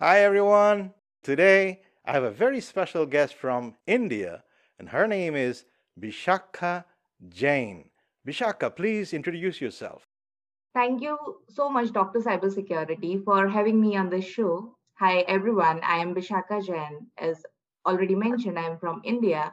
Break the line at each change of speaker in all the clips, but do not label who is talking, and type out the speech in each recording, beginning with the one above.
Hi, everyone. Today, I have a very special guest from India, and her name is Bishakha Jain. Bishakha, please introduce yourself.
Thank you so much, Dr. Cybersecurity, for having me on the show. Hi, everyone. I am Bishakha Jain. As already mentioned, I am from India.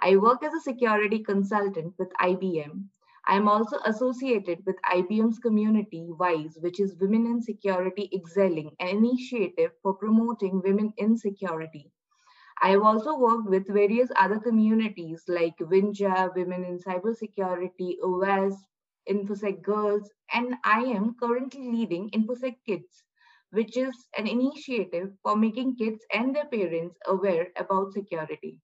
I work as a security consultant with IBM. I am also associated with IBM's community, WISE, which is Women in Security Excelling, an initiative for promoting women in security. I have also worked with various other communities like Winja, Women in Cybersecurity, OWASP, InfoSec Girls, and I am currently leading InfoSec Kids, which is an initiative for making kids and their parents aware about security.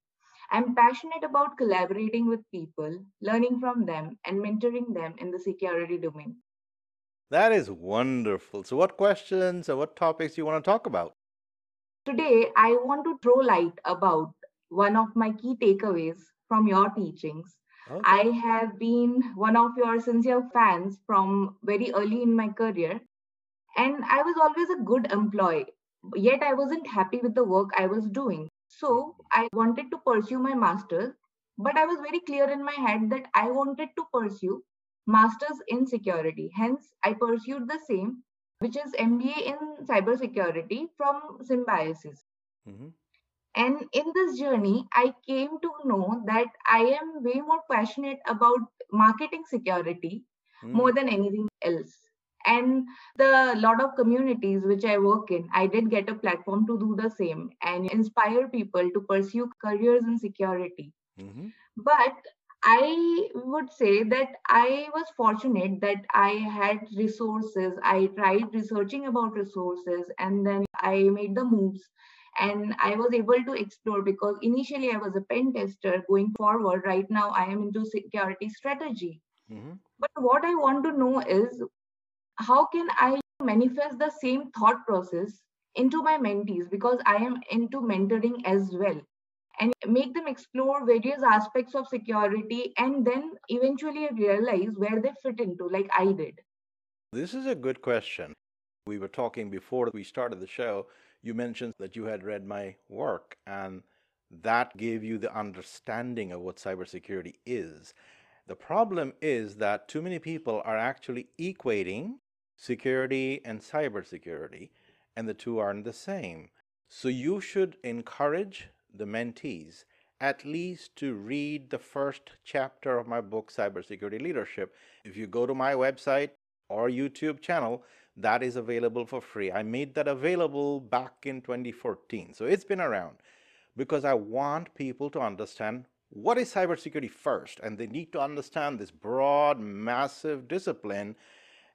I'm passionate about collaborating with people, learning from them, and mentoring them in the security domain.
That is wonderful. So, what questions or what topics do you want to talk about?
Today, I want to throw light about one of my key takeaways from your teachings. Okay. I have been one of your sincere fans from very early in my career, and I was always a good employee. Yet, I wasn't happy with the work I was doing. So I wanted to pursue my master's, but I was very clear in my head that I wanted to pursue master's in security. Hence, I pursued the same, which is MBA in cybersecurity from Symbiosis. Mm-hmm. And in this journey, I came to know that I am way more passionate about marketing security mm. more than anything else and the lot of communities which i work in i did get a platform to do the same and inspire people to pursue careers in security mm-hmm. but i would say that i was fortunate that i had resources i tried researching about resources and then i made the moves and i was able to explore because initially i was a pen tester going forward right now i am into security strategy mm-hmm. but what i want to know is how can I manifest the same thought process into my mentees because I am into mentoring as well and make them explore various aspects of security and then eventually realize where they fit into, like I did?
This is a good question. We were talking before we started the show. You mentioned that you had read my work, and that gave you the understanding of what cybersecurity is. The problem is that too many people are actually equating security and cybersecurity, and the two aren't the same. So you should encourage the mentees at least to read the first chapter of my book, Cybersecurity Leadership. If you go to my website or YouTube channel, that is available for free. I made that available back in 2014. So it's been around because I want people to understand what is cybersecurity first, and they need to understand this broad, massive discipline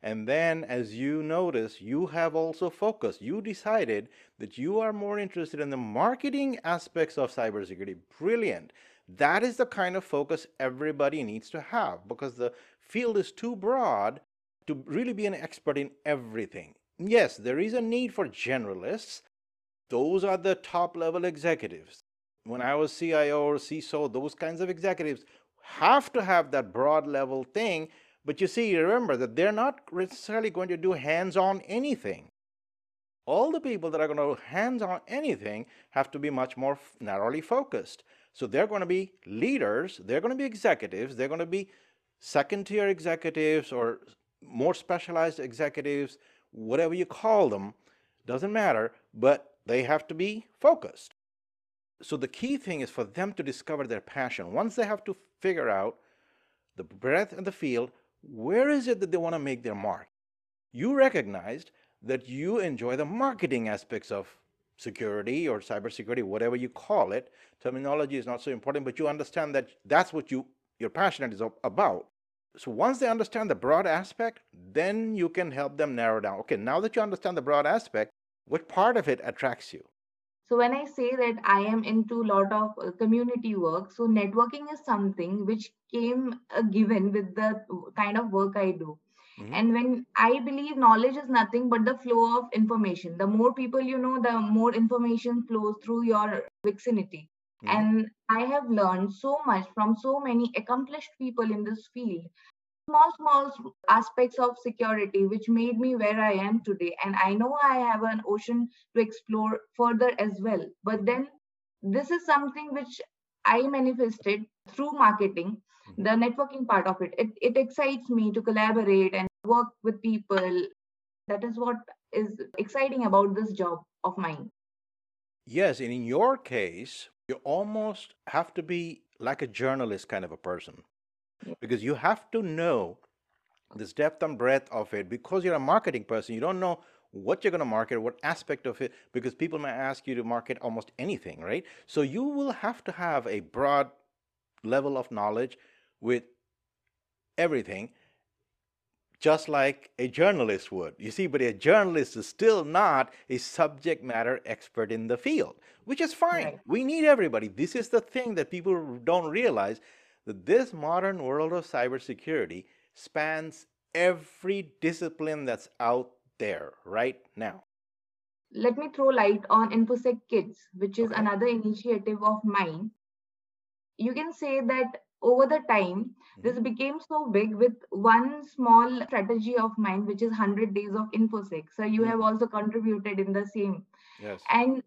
and then, as you notice, you have also focused. You decided that you are more interested in the marketing aspects of cybersecurity. Brilliant. That is the kind of focus everybody needs to have because the field is too broad to really be an expert in everything. Yes, there is a need for generalists. Those are the top level executives. When I was CIO or CISO, those kinds of executives have to have that broad level thing but you see, remember that they're not necessarily going to do hands on anything. All the people that are going to hands on anything have to be much more narrowly focused. So they're going to be leaders, they're going to be executives, they're going to be second tier executives or more specialized executives, whatever you call them, doesn't matter, but they have to be focused. So the key thing is for them to discover their passion. Once they have to figure out the breadth and the field, where is it that they want to make their mark? You recognized that you enjoy the marketing aspects of security or cybersecurity, whatever you call it. Terminology is not so important, but you understand that that's what you, you're passionate is about. So once they understand the broad aspect, then you can help them narrow down. Okay, now that you understand the broad aspect, what part of it attracts you?
So when I say that I am into a lot of uh, community work, so networking is something which came a given with the kind of work I do. Mm-hmm. And when I believe knowledge is nothing but the flow of information. The more people you know, the more information flows through your vicinity. Mm-hmm. And I have learned so much from so many accomplished people in this field small, small aspects of security which made me where I am today. And I know I have an ocean to explore further as well. But then this is something which I manifested through marketing, mm-hmm. the networking part of it. It, it excites me to collaborate and work with people. That is what is exciting about this job of mine.
Yes, and in your case, you almost have to be like a journalist kind of a person because you have to know this depth and breadth of it because you're a marketing person you don't know what you're going to market what aspect of it because people may ask you to market almost anything right so you will have to have a broad level of knowledge with everything just like a journalist would. You see, but a journalist is still not a subject matter expert in the field, which is fine. Right. We need everybody. This is the thing that people don't realize that this modern world of cybersecurity spans every discipline that's out there right now.
Let me throw light on InfoSec Kids, which is okay. another initiative of mine. You can say that over the time, this mm-hmm. became so big with one small strategy of mine, which is 100 days of InfoSec. So you mm-hmm. have also contributed in the same.
Yes.
And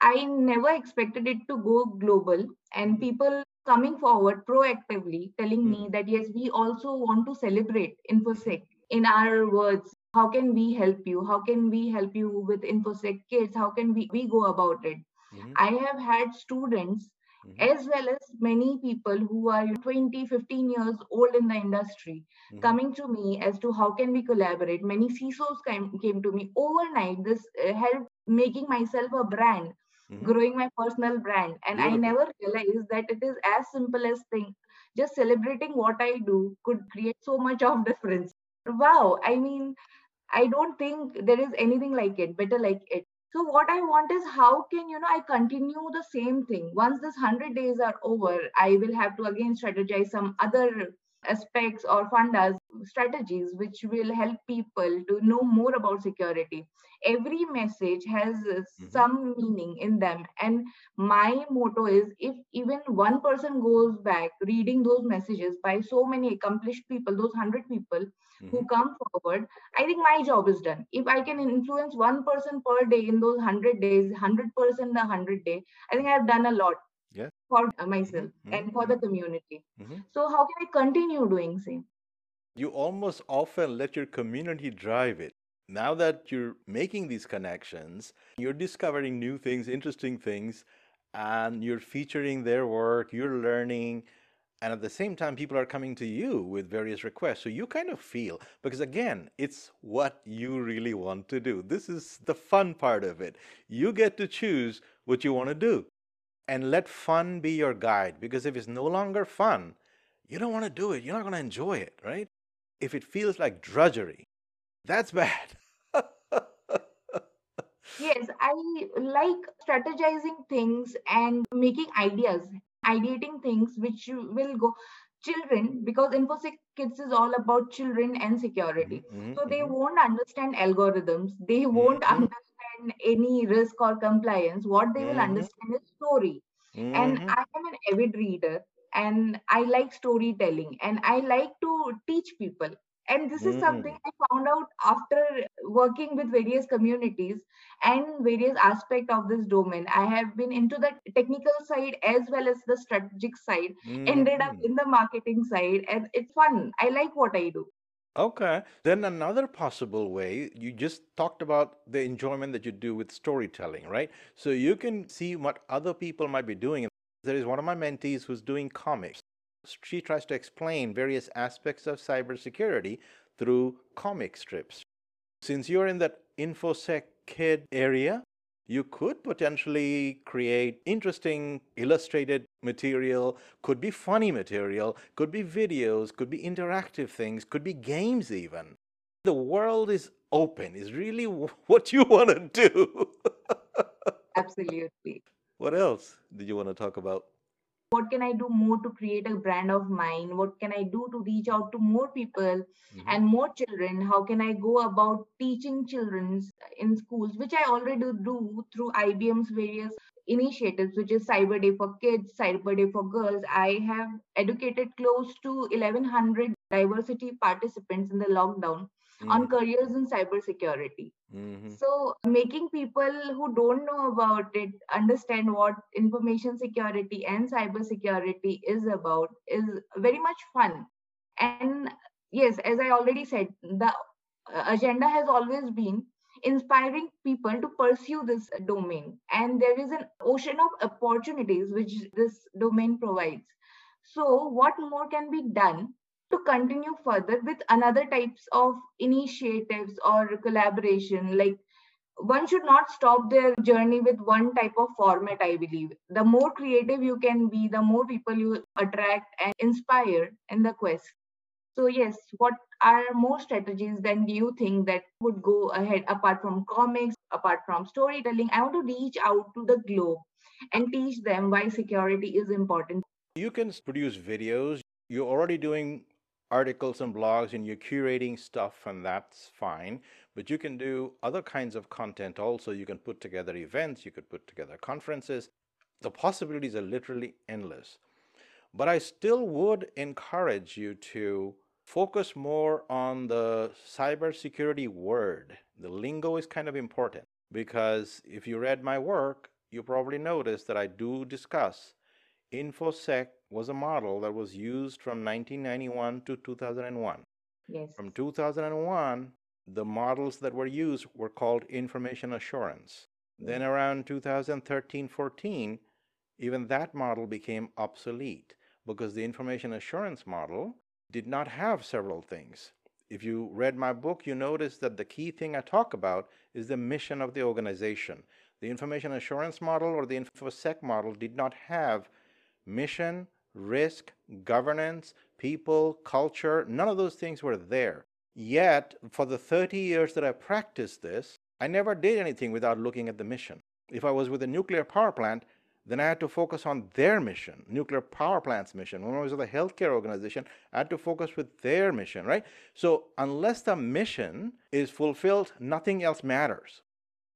I never expected it to go global and mm-hmm. people coming forward proactively telling me mm-hmm. that yes, we also want to celebrate InfoSec in our words. How can we help you? How can we help you with InfoSec kids? How can we, we go about it? Mm-hmm. I have had students mm-hmm. as well as many people who are 20 15 years old in the industry mm-hmm. coming to me as to how can we collaborate many cisos came, came to me overnight this uh, helped making myself a brand mm-hmm. growing my personal brand. And Beautiful. i never realized that it is as simple as thing. Just celebrating what i do could create so much of difference. Wow. I mean i don't think there is anything like it better like it. So what i want is how can you know i continue the same thing. Once this 100 days are over i will have to again strategize some other aspects or fundas strategies which will help people to know more about security every message has mm-hmm. some meaning in them and my motto is if even one person goes back reading those messages by so many accomplished people those 100 people mm-hmm. who come forward i think my job is done if i can influence one person per day in those 100 days 100% the 100 day i think i've done a lot
yeah.
for myself mm-hmm. and for the mm-hmm. community mm-hmm. so how can i continue doing same
you almost often let your community drive it now that you're making these connections you're discovering new things interesting things and you're featuring their work you're learning and at the same time people are coming to you with various requests so you kind of feel because again it's what you really want to do this is the fun part of it you get to choose what you want to do and let fun be your guide because if it's no longer fun you don't want to do it you're not going to enjoy it right if it feels like drudgery that's bad
yes i like strategizing things and making ideas ideating things which will go children because infosec kids is all about children and security mm-hmm, so they mm-hmm. won't understand algorithms they won't mm-hmm. understand any risk or compliance what they will mm-hmm. understand is story and mm-hmm. i am an avid reader and i like storytelling and i like to teach people and this is mm. something i found out after working with various communities and various aspect of this domain i have been into the technical side as well as the strategic side mm. ended up in the marketing side and it's fun i like what i do
Okay. Then another possible way, you just talked about the enjoyment that you do with storytelling, right? So you can see what other people might be doing. There is one of my mentees who's doing comics. She tries to explain various aspects of cybersecurity through comic strips. Since you're in that InfoSec kid area, you could potentially create interesting illustrated material, could be funny material, could be videos, could be interactive things, could be games even. The world is open, is really what you want to do.
Absolutely.
What else did you want to talk about?
What can i do more to create a brand of mine? What can i do to reach out to more people mm-hmm. and more children? How can i go about teaching children in schools which i already do through ibm's various initiatives, which is Cyber Day for Kids, Cyber Day for Girls, I have educated close to 1100 diversity participants in the lockdown mm-hmm. on careers in cybersecurity. Mm-hmm. So, making people who don't know about it understand what information security and cybersecurity is about is very much fun. And yes, as I already said, the agenda has always been inspiring people to pursue this domain. And there is an ocean of opportunities which this domain provides. So, what more can be done to continue further with another types of initiatives or collaboration? Like, one should not stop their journey with one type of format, I believe. The more creative you can be, the more people you attract and inspire in the quest. So, yes, what are more strategies than do you think that would go ahead apart from comics, apart from storytelling? I want to reach out to the globe and teach them why security is important.
You can produce videos. You're already doing articles and blogs and you're curating stuff, and that's fine. But you can do other kinds of content also. You can put together events, you could put together conferences. The possibilities are literally endless. But I still would encourage you to focus more on the cybersecurity word. The lingo is kind of important because if you read my work, you probably noticed that I do discuss InfoSec was a model that was used from 1991 to 2001.
Yes.
From 2001, the models that were used were called information assurance. Mm. Then around 2013 14, even that model became obsolete because the information assurance model did not have several things. If you read my book, you notice that the key thing I talk about is the mission of the organization. The information assurance model or the InfoSec model did not have mission, risk, governance, people, culture, none of those things were there. Yet, for the 30 years that I practiced this, I never did anything without looking at the mission. If I was with a nuclear power plant, then I had to focus on their mission, nuclear power plant's mission. When I was with a healthcare organization, I had to focus with their mission, right? So unless the mission is fulfilled, nothing else matters.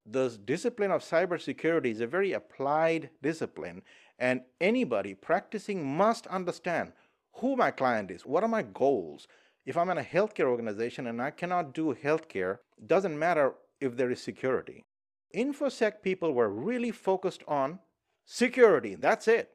The discipline of cybersecurity is a very applied discipline, and anybody practicing must understand who my client is, what are my goals. If I'm in a healthcare organization and I cannot do healthcare, doesn't matter if there is security. InfoSec people were really focused on security. That's it.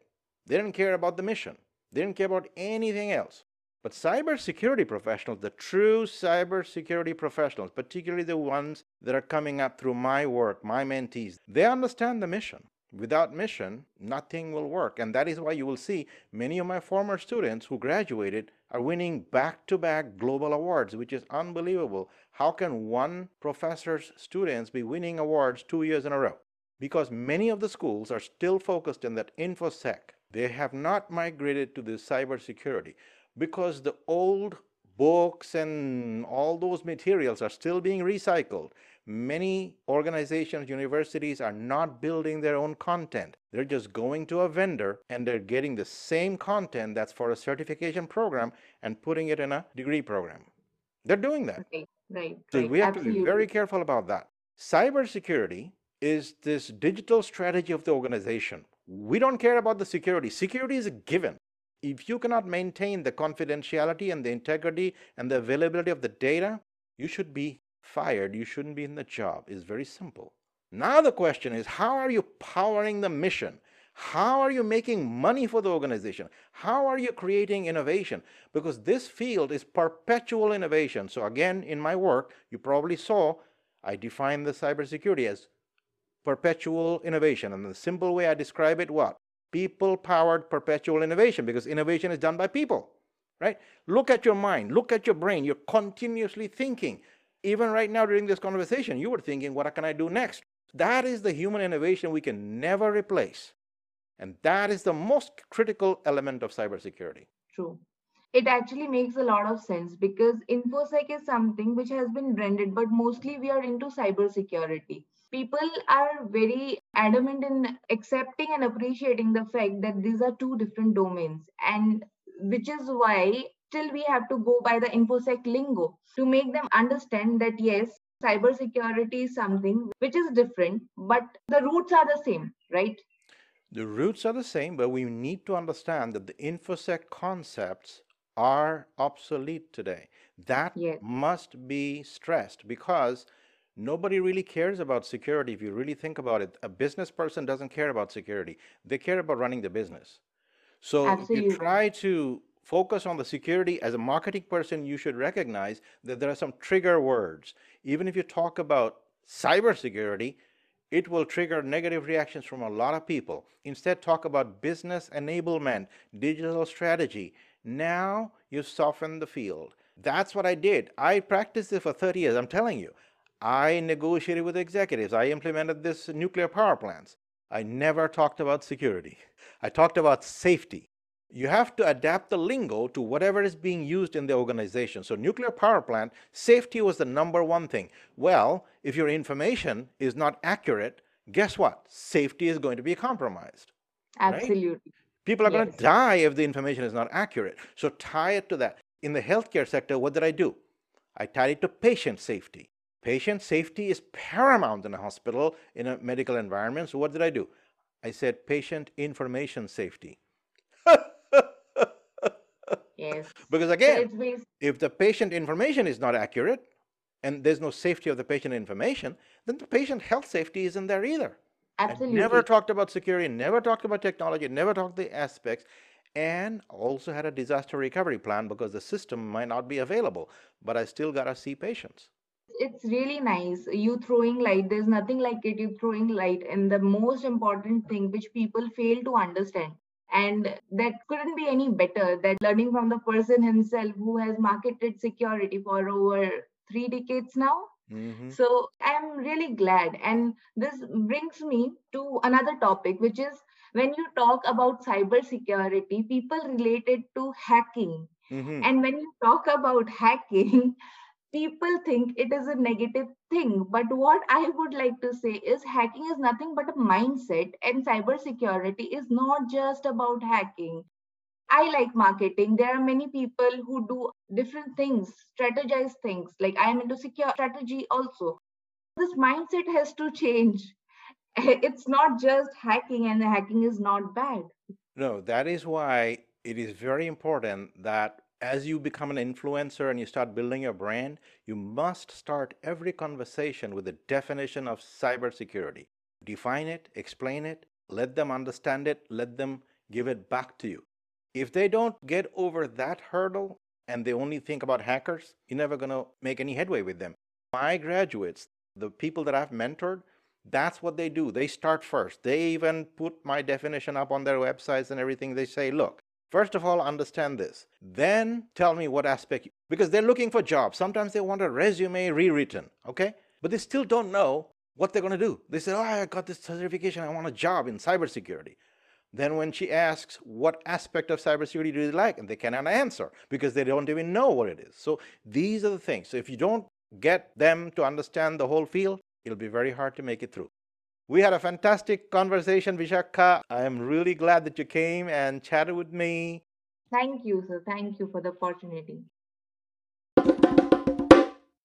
They didn't care about the mission. They didn't care about anything else. But cybersecurity professionals, the true cybersecurity professionals, particularly the ones that are coming up through my work, my mentees, they understand the mission. Without mission, nothing will work. And that is why you will see many of my former students who graduated are winning back to back global awards, which is unbelievable. How can one professor's students be winning awards two years in a row? because many of the schools are still focused in that infosec. They have not migrated to the cybersecurity because the old books and all those materials are still being recycled. Many organizations, universities are not building their own content. They're just going to a vendor and they're getting the same content that's for a certification program and putting it in a degree program. They're doing that.
Right, right.
So
right.
we have Absolutely. to be very careful about that. Cybersecurity is this digital strategy of the organization. We don't care about the security. Security is a given. If you cannot maintain the confidentiality and the integrity and the availability of the data, you should be fired. You shouldn't be in the job. It's very simple. Now the question is how are you powering the mission? How are you making money for the organization? How are you creating innovation? Because this field is perpetual innovation. So, again, in my work, you probably saw I define the cybersecurity as perpetual innovation. And the simple way I describe it, what? People powered perpetual innovation because innovation is done by people, right? Look at your mind, look at your brain. You're continuously thinking. Even right now during this conversation, you were thinking, what can I do next? That is the human innovation we can never replace. And that is the most critical element of cybersecurity.
True. It actually makes a lot of sense because InfoSec is something which has been branded, but mostly we are into cybersecurity people are very adamant in accepting and appreciating the fact that these are two different domains and which is why still we have to go by the infosec lingo to make them understand that yes cybersecurity is something which is different but the roots are the same right
The roots are the same, but we need to understand that the InfoSec concepts are obsolete today. That
Yes.
must be stressed because nobody really cares about security if you really think about it. A business person doesn't care about security, they care about running the business. So if you
Absolutely.
try to focus on the security as a marketing person, you should recognize that there are some trigger words. Even if you talk about cybersecurity, it will trigger negative reactions from a lot of people. Instead, talk about business enablement, digital strategy. Now you soften the field. That's what I did. I practiced it for 30 years. I'm telling you. I negotiated with executives. I implemented this nuclear power plants. I never talked about security. I talked about safety. You have to adapt the lingo to whatever is being used in the organization. So, nuclear power plant, safety was the number one thing. Well, if your information is not accurate, guess what? Safety is going to be compromised. Right?
Absolutely.
People are going to die if the information is not accurate. So, tie it to that. In the healthcare sector, what did I do? I tied it to patient safety. Patient safety is paramount in a hospital, in a medical environment. So, what did I do? I said patient information safety.
Yes.
because again, if the patient information is not accurate and there's no safety of the patient information, then the patient health safety isn't there either. I never talked about security, never talked about technology, never talked the aspects, and also had a disaster recovery plan because the system might not be available, but I still got to see patients.
It's really nice. You throwing light. There's nothing like it. You throwing light in the most important thing which people fail to understand. And that couldn't be any better. That learning from the person himself who has marketed security for over three decades now.
hmm
So I'm really glad. And this brings me to another topic, which is when you talk about cybersecurity, people relate it to hacking.
hmm
And when you talk about hacking, people think it is a negative thing. But what I would like to say is hacking is nothing but a mindset, and cybersecurity is not just about hacking. I like marketing. There are many people who do different things, strategize things. Like I am into secure strategy also. This mindset has to change. It's not just hacking, and the hacking is not bad.
No, that is why it is very important that as you become an influencer and you start building your brand, you must start every conversation with a definition of cybersecurity. Define it, explain it, let them understand it, let them give it back to you. If they don't get over that hurdle and they only think about hackers, you're never going to make any headway with them. My graduates, the people that I've mentored, that's what they do. They start first. They even put my definition up on their websites and everything. They say, look, first of all, understand this. Then tell me what aspect, because they're looking for jobs. Sometimes they want a resume rewritten, okay? But they still don't know what they're going to do. They say, oh, I got this certification. I want a job in cybersecurity. Then when she asks, what aspect of cybersecurity do you like? And they cannot answer because they don't even know what it is. So these are the things. So if you don't get them to understand the whole field, it'll be very hard to make it through. We had a fantastic conversation, Vishakha. I am really glad that you came and chatted with me.
Thank you, sir. Thank you for the opportunity.